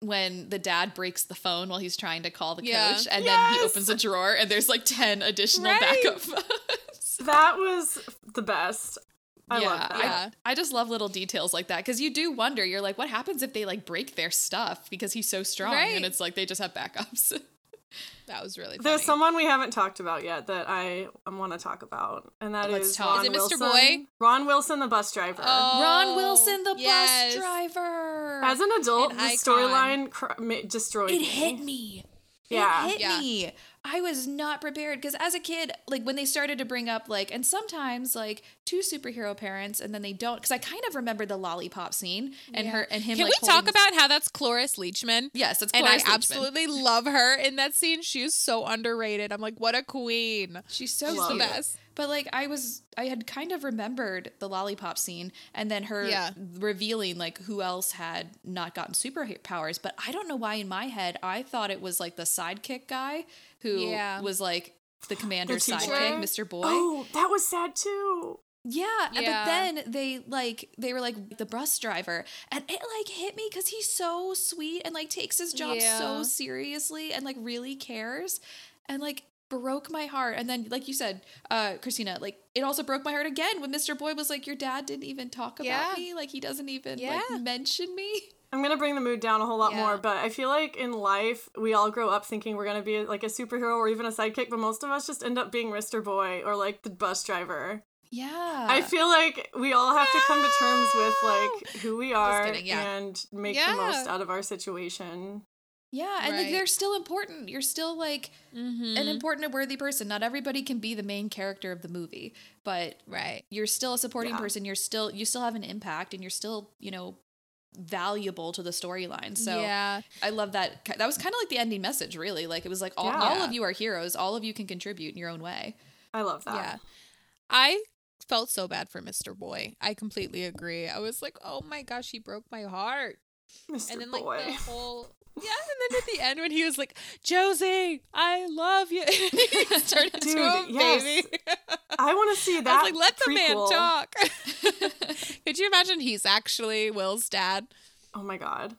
when the dad breaks the phone while he's trying to call the Yeah. coach and then he opens a drawer and there's like 10 additional Right. backup phones. that was the best. I yeah, love that. I, I just love little details like that because you do wonder. You're like, what happens if they like break their stuff because he's so strong? Right. And it's like they just have backups. That was really funny. There's someone we haven't talked about yet that I want to talk about, and that Let's is talk. Ron Is it Mr. Wilson. Boy? Ron Wilson, the bus driver. Oh, Ron Wilson, the yes. bus driver. As an adult, An the storyline cr- ma- destroyed it me. hit me. Yeah. It hit Yeah. me. I was not prepared because as a kid, like when they started to bring up like, and sometimes like two superhero parents, and then they don't. Because I kind of remember the lollipop scene and her and him. Can like, we talk about how that's Cloris Leachman? Yes, it's and I Leachman. absolutely love her in that scene. She's so underrated. I'm like, what a queen. She's so She's the best. But like I was, I had kind of remembered the lollipop scene, and then her Yeah. revealing like who else had not gotten superpowers. But I don't know why in my head I thought it was like the sidekick guy who Yeah. was like the commander's teacher? sidekick, Mr. Boy. Oh, that was sad too. Yeah, Yeah. but then they like they were like the bus driver, and it like hit me because he's so sweet and like takes his job Yeah. so seriously and like really cares, and like broke my heart. And then like you said, uh, Christina, like it also broke my heart again when Mr. Boy was like, "Your dad didn't even talk about Yeah. me. Like he doesn't even Yeah. like mention me." I'm gonna bring the mood down a whole lot Yeah. more, but I feel like in life we all grow up thinking we're gonna be like a superhero or even a sidekick, but most of us just end up being Mr. Boy or like the bus driver. Yeah, I feel like we all have to come to terms with like who we are kidding, yeah. and make Yeah. the most out of our situation. Yeah, and like they're still important. You're still like Mm-hmm. an important and worthy person. Not everybody can be the main character of the movie, but Right. you're still a supporting Yeah. person you're still you still have an impact and you're still you know valuable to the storyline so yeah. i love that that was kind of like the ending message really like it was like all, Yeah. all of you are heroes all of you can contribute in your own way I love that. Yeah. I felt so bad for Mr. Boy. I completely agree. I was like, oh my gosh, he broke my heart. Mr. And then like Boy. the whole yeah, and then at the end when he was like, Josie, I love you. he turned into Dude, a yes. baby. I want to see that. like, let the man talk. Could you imagine he's actually Will's dad? Oh my god.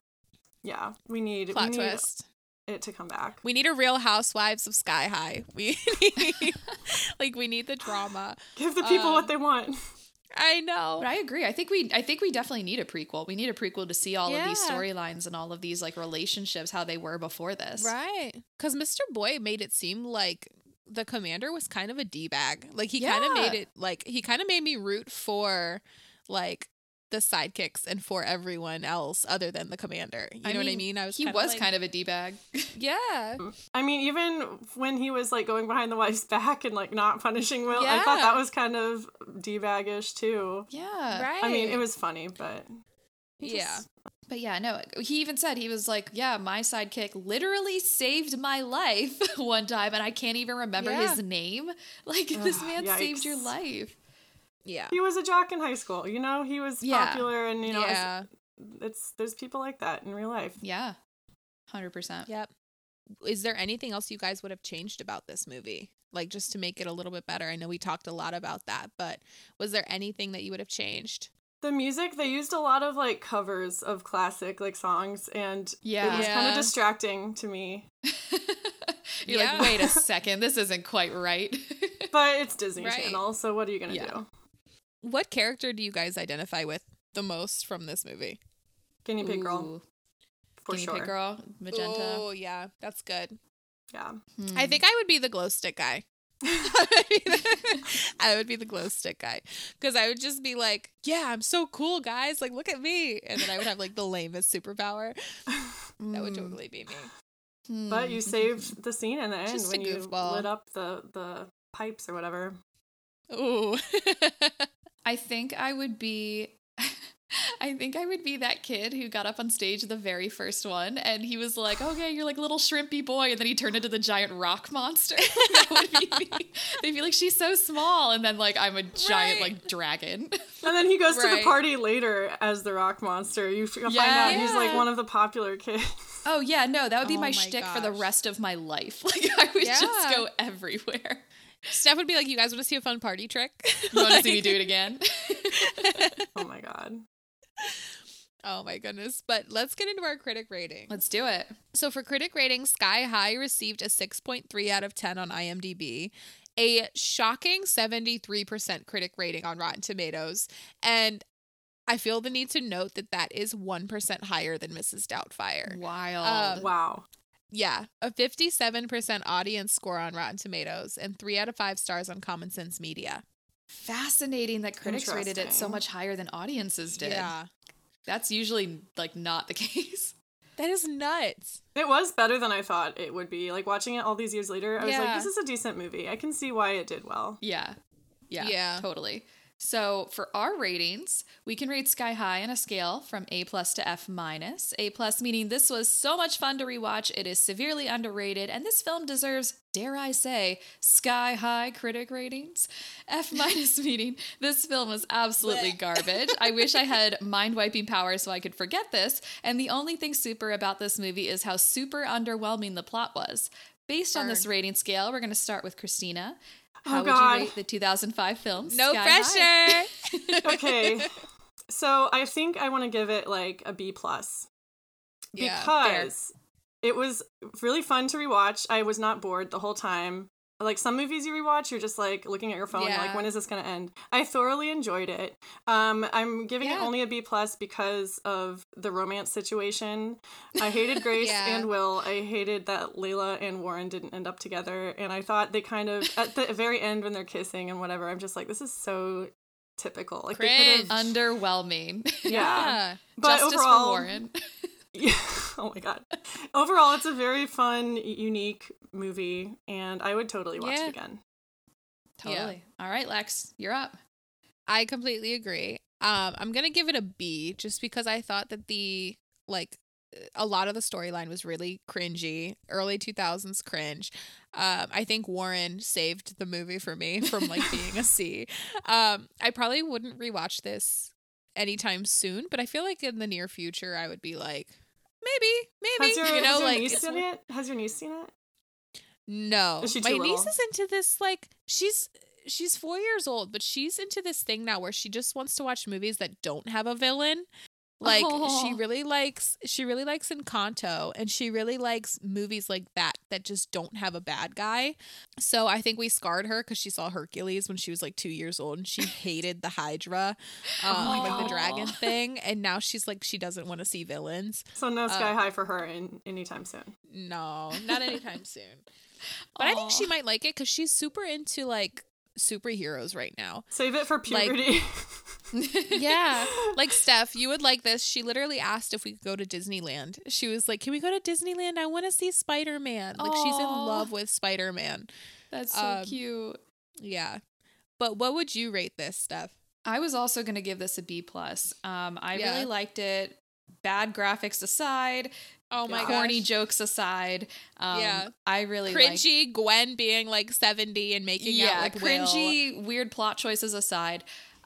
Yeah, we need Plot we need twist. it to come back. We need a real housewives of Sky High. We need, like we need the drama. Give the people Um, what they want. I know. but i agree i think we i think we definitely need a prequel we need a prequel to see all of these storylines and all of these like relationships how they were before this Right. Because Mr. Boy made it seem like the commander was kind of a D bag. Like he kind of made it like he kind of made me root for like the sidekicks and for everyone else other than the commander. You know what I mean? I was he kinda was like, kind of a d-bag yeah. I mean, even when he was like going behind the wife's back and like not punishing Will, I thought that was kind of d-baggish too. yeah Right. I mean, it was funny, but he Yeah. just- But yeah, no, he even said he was like, yeah, my sidekick literally saved my life one time, and I can't even remember Yeah. his name. Like this Ugh, man saved your life. Yeah. he was a jock in high school. You know, he was Yeah. popular, and you know, it's- yeah. it's there's people like that in real life. Yeah, hundred percent. Yep. Is there anything else you guys would have changed about this movie? Like just to make it a little bit better? I know we talked a lot about that, but was there anything that you would have changed? The music they used a lot of like covers of classic like songs, and yeah it Yeah. was kind of distracting to me. You're Yeah. like, wait a second, this isn't quite right. But it's Disney Right. Channel, so what are you gonna Yeah. do? What character do you guys identify with the most from this movie? Guinea pig girl Ooh, for Guinea sure. pig girl, magenta. Oh, yeah, that's good. Yeah. Hmm. I think I would be the glow stick guy. I would be the glow stick guy because I would just be like, "Yeah, I'm so cool, guys! Like, look at me!" And then I would have like the lamest superpower. That would totally be me. Hmm. But you saved the scene in the end Just when you lit up the the pipes or whatever. Ooh, I think I would be I think I would be that kid who got up on stage the very first one and he was like, Okay, you're like a little shrimpy boy, and then he turned into the giant rock monster. that would be me. They'd be like, She's so small, and then like I'm a giant Right. like dragon. And then he goes to the party later as the rock monster. You find Yeah. out he's like one of the popular kids. oh yeah, no, that would be Oh my my shtick for the rest of my life. Like I would just go everywhere. Steph would be like, "You guys want to see a fun party trick? You want to see me do it again? oh my god. Oh my goodness! But let's get into our critic rating. Let's do it. So for critic rating, Sky High received a 6.3 out of 10 on IMDb, a shocking 73% critic rating on Rotten Tomatoes, and I feel the need to note that that is 1% higher than Mrs. Doubtfire. Wild. Um, Wow. Yeah, a 57% audience score on Rotten Tomatoes and 3 out of 5 stars on Common Sense Media. Fascinating that critics rated it so much higher than audiences did. Yeah. That's usually like not the case. That is nuts. It was better than I thought it would be. Like watching it all these years later, I was like, this is a decent movie. I can see why it did well. Yeah. Yeah. Yeah. Totally. So for our ratings, we can rate Sky High on a scale from A plus to F minus. A plus meaning this was so much fun to rewatch, it is severely underrated, and this film deserves, dare I say, sky high critic ratings. F minus meaning this film was absolutely garbage. I wish I had mind wiping power so I could forget this. And the only thing super about this movie is how super underwhelming the plot was. Based on this rating scale, we're going to start with Christina. How Oh, would God. you rate the 2005 film? No Sky pressure. Okay. so I think I want to give it like a B plus. Yeah, because it was really fun to rewatch. I was not bored the whole time. Like some movies you rewatch, you're just like looking at your phone, Yeah. like when is this going to end? I thoroughly enjoyed it. Um, I'm giving it only a B plus because of the romance situation. I hated Grace Yeah. and Will. I hated that Layla and Warren didn't end up together, and I thought they kind of at the very end when they're kissing and whatever. I'm just like, this is so typical. Like Cringe. have, Underwhelming. yeah. Yeah. But Justice overall, for Warren. yeah. Oh my god. Overall, it's a very fun, unique movie, and I would totally watch Yeah. it again. Totally. All right, Lex, you're up. I completely agree. Um, I'm gonna give it a B just because I thought that the like a lot of the storyline was really cringy, early 2000s cringe. Um, I think Warren saved the movie for me from like being a C. Um, I probably wouldn't rewatch this anytime soon, but I feel like in the near future I would be like, maybe, maybe, Has your, you know, has your like niece seen it? Has your niece seen it? no, my too niece is into this. Like she's she's four years old, but she's into this thing now where she just wants to watch movies that don't have a villain. Like she Oh. really likes she really likes Encanto, and she really likes movies like that that just don't have a bad guy. So I think we scarred her because she saw Hercules when she was like two years old, and she hated the Hydra, um, like the dragon thing, and now she's like she doesn't want to see villains. So no Sky Uh, High for her in anytime soon. No, not anytime soon. But I think she might like it because she's super into like superheroes right now. Save it for Like- puberty. Yeah. like Steph, you would like this. She literally asked if we could go to Disneyland. She was like, Can we go to Disneyland? I want to see Spider Man. Like she's in love with Spider Man. That's so Um, cute. Yeah. But what would you rate this, Steph? I was also going to give this a B plus. Um, I Yeah. really liked it. Bad graphics aside, Oh my corny gosh. jokes aside, um, Yeah. I really Cringy Gwen being like 70 and making yeah, out with Will. cringy, weird plot choices aside,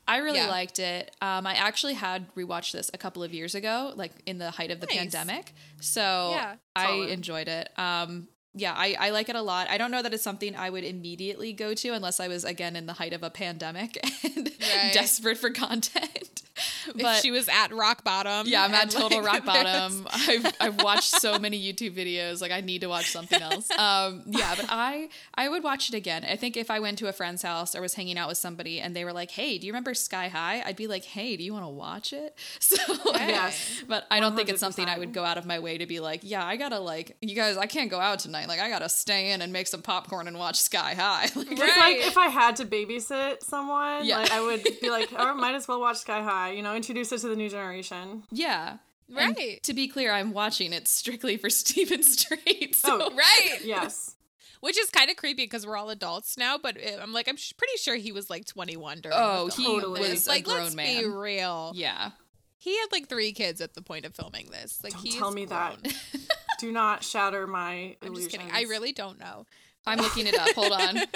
I really Yeah. liked it. Um, I actually had rewatched this a couple of years ago, like in the height of the Nice. pandemic. So Yeah. I enjoyed it. Um, yeah, I, I like it a lot. I don't know that it's something I would immediately go to unless I was again in the height of a pandemic and Right. desperate for content. If But she was at rock bottom. yeah, I'm at total like, rock bottom. I've I've watched so many YouTube videos. Like I need to watch something else. Um, yeah, but I I would watch it again. I think if I went to a friend's house or was hanging out with somebody and they were like, "Hey, do you remember Sky High?" I'd be like, "Hey, do you want to watch it?" So, Yes. but I don't think it's something I would go out of my way to be like, "Yeah, I gotta like you guys. I can't go out tonight. Like I gotta stay in and make some popcorn and watch Sky High." Like, Right. like if I had to babysit someone, Yeah. like I would be like, oh, might as well watch Sky High, you know, introduce it to the new generation. yeah. And Right. to be clear, I'm watching it strictly for Steven Strait. So Oh, Right. Yes. Which is kind of creepy because we're all adults now, but I'm like, I'm sh- pretty sure he was like 21 during Oh, the he. Totally. was like, a grown let's man. be real. Yeah. He had like three kids at the point of filming this. Like, Don't he tell is me that. Grown. Do not shatter my I'm illusions. just kidding. I really don't know. I'm looking it up. Hold on.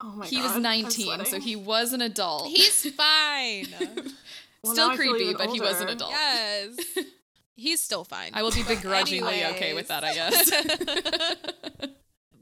Oh my god. he god. was 19, so he was an adult. He's fine. Well, Still now I feel creepy, even but he was an adult. yes. He's still fine. I will be begrudgingly okay with that, I guess.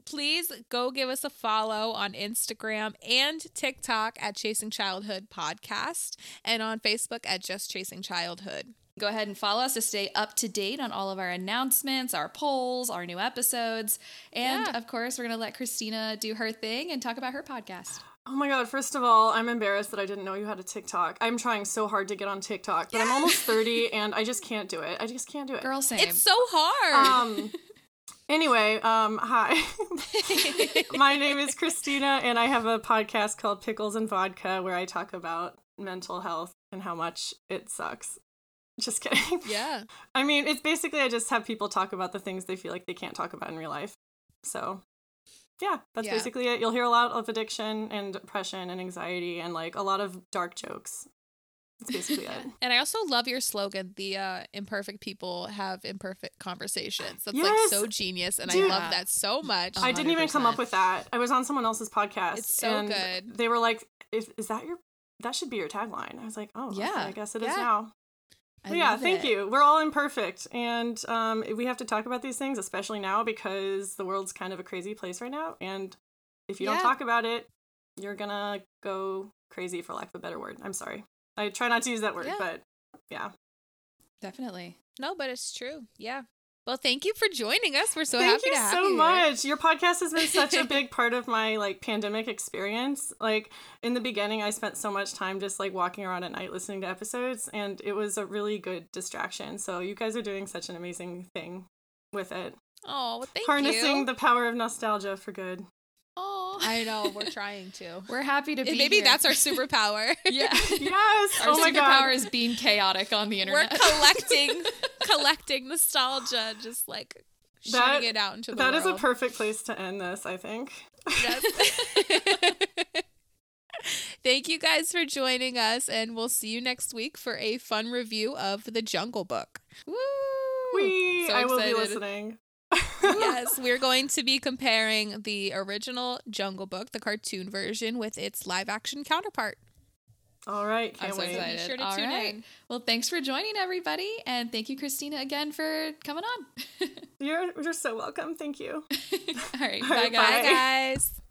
Please go give us a follow on Instagram and TikTok at Chasing Childhood Podcast and on Facebook at Just Chasing Childhood. Go ahead and follow us to stay up to date on all of our announcements, our polls, our new episodes. And Yeah. of course, we're going to let Christina do her thing and talk about her podcast. Oh my god, first of all, I'm embarrassed that I didn't know you had a TikTok. I'm trying so hard to get on TikTok, but I'm almost 30 and I just can't do it. I just can't do it. Girl, same. It's so hard. Um Anyway, um, hi. My name is Christina, and I have a podcast called Pickles and Vodka where I talk about mental health and how much it sucks. Just kidding. Yeah. I mean, it's basically I just have people talk about the things they feel like they can't talk about in real life. So, yeah, that's Yeah. basically it. You'll hear a lot of addiction and depression and anxiety and like a lot of dark jokes. That's basically it. And I also love your slogan, the uh, imperfect people have imperfect conversations. That's like Yes. so genius and Dude. I love that so much. I didn't even come up with that. I was on someone else's podcast. It's so and good. They were like, "Is, is that your? That should be your tagline." I was like, "Oh, yeah, Yeah. I guess it is Yeah. now." I yeah, thank it. you. We're all imperfect, and um, we have to talk about these things, especially now because the world's kind of a crazy place right now. And if you Yeah. don't talk about it, you're gonna go crazy, for lack of a better word. I'm sorry. I try not to use that word, Yeah. but yeah. Definitely. No, but it's true. Yeah. Well, thank you for joining us. We're so Thank happy you to have so you. here. much. Your podcast has been such a big part of my like pandemic experience. Like in the beginning, I spent so much time just like walking around at night listening to episodes, and it was a really good distraction. So you guys are doing such an amazing thing with it, Oh, well, thank harnessing you. Harnessing the power of nostalgia for good. Oh, I know we're trying to. we're happy to be Maybe here. that's our superpower. yeah. Yes. Our oh my superpower god. is being chaotic on the internet. We're internet. collecting, collecting nostalgia, just like shooting it out into the world. That is a perfect place to end this. I think. Yes. Thank you guys for joining us, and we'll see you next week for a fun review of The Jungle Book. Woo! We. So I will be listening. Yes, we're going to be comparing the original Jungle Book, the cartoon version, with its live action counterpart. All right. I'm Can't so wait. excited. Be sure to All tune right. in. Well, thanks for joining everybody, and thank you, Christina, again for coming on. You're, you're so welcome. Thank you. All right, All bye right, guys. Bye, guys.